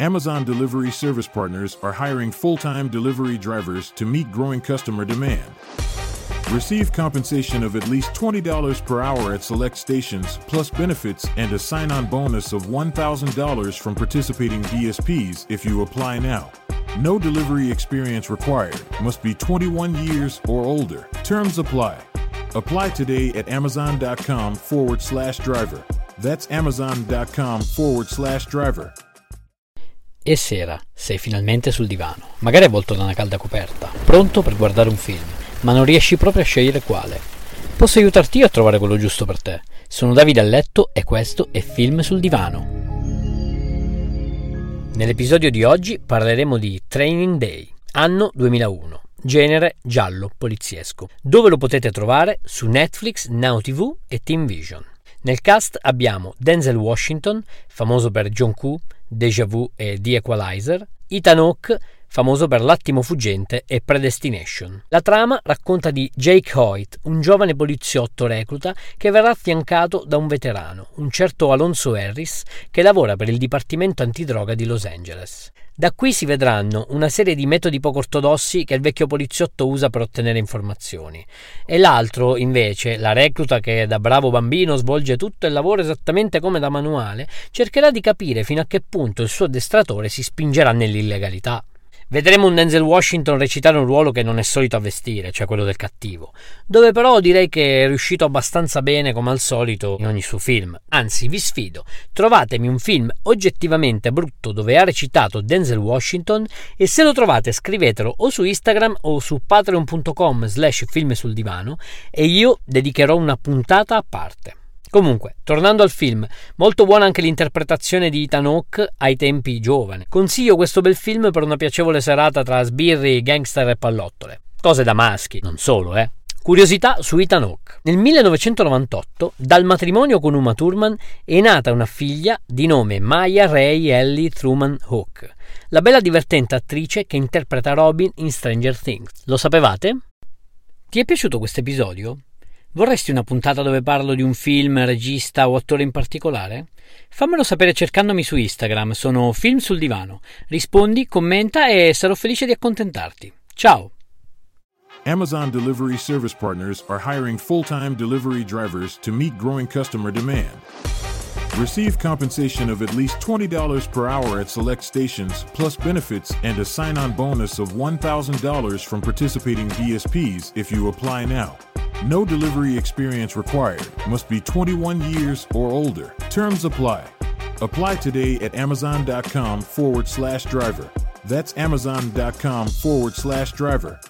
Amazon Delivery Service Partners are hiring full time delivery drivers to meet growing customer demand. Receive compensation of at least $20 per hour at select stations, plus benefits and a sign on bonus of $1,000 from participating DSPs if you apply now. No delivery experience required. Must be 21 years or older. Terms apply. Apply today at amazon.com forward slash driver. That's amazon.com forward slash driver. E sera, sei finalmente sul divano, magari avvolto da una calda coperta, pronto per guardare un film, ma non riesci proprio a scegliere quale. Posso aiutarti io a trovare quello giusto per te. Sono Davide a letto e questo è Film sul divano. Nell'episodio di oggi parleremo di Training Day, anno 2001, genere giallo poliziesco. Dove lo potete trovare? Su Netflix, Now TV e Team Vision. Nel cast abbiamo Denzel Washington, famoso per John Q, Deja Vu e The Equalizer, Ethan Hawke, famoso per L'attimo fuggente e Predestination. La trama racconta di Jake Hoyt, un giovane poliziotto recluta che verrà affiancato da un veterano, un certo Alonso Harris, che lavora per il Dipartimento Antidroga di Los Angeles. Da qui si vedranno una serie di metodi poco ortodossi che il vecchio poliziotto usa per ottenere informazioni. E l'altro, invece, la recluta che da bravo bambino svolge tutto il lavoro esattamente come da manuale, cercherà di capire fino a che punto il suo addestratore si spingerà nell'illegalità. Vedremo un Denzel Washington recitare un ruolo che non è solito a vestire, cioè quello del cattivo, dove però direi che è riuscito abbastanza bene come al solito in ogni suo film. Anzi, vi sfido, trovatemi un film oggettivamente brutto dove ha recitato Denzel Washington e se lo trovate scrivetelo o su Instagram o su patreon.com slash film sul divano e io dedicherò una puntata a parte. Comunque, tornando al film, molto buona anche l'interpretazione di Ethan Hawke ai tempi giovane. Consiglio questo bel film per una piacevole serata tra sbirri, gangster e pallottole. Cose da maschi, non solo, eh. Curiosità su Ethan Hawke. Nel 1998, dal matrimonio con Uma Thurman, è nata una figlia di nome Maya Ray Ellie Truman Hawke, la bella divertente attrice che interpreta Robin in Stranger Things. Lo sapevate? Ti è piaciuto questo episodio? Vorresti una puntata dove parlo di un film, regista o attore in particolare? Fammelo sapere cercandomi su Instagram, sono Film sul Divano. Rispondi, commenta e sarò felice di accontentarti. Ciao! Amazon Delivery Service Partners are hiring full time delivery drivers to meet growing customer demand. Receive compensation of at least $20 per hour at select stations, plus benefits and a sign on bonus of $1,000 from participating DSPs if you apply now. No delivery experience required. Must be 21 years or older. Terms apply. Apply today at amazon.com forward slash driver. That's amazon.com forward slash driver.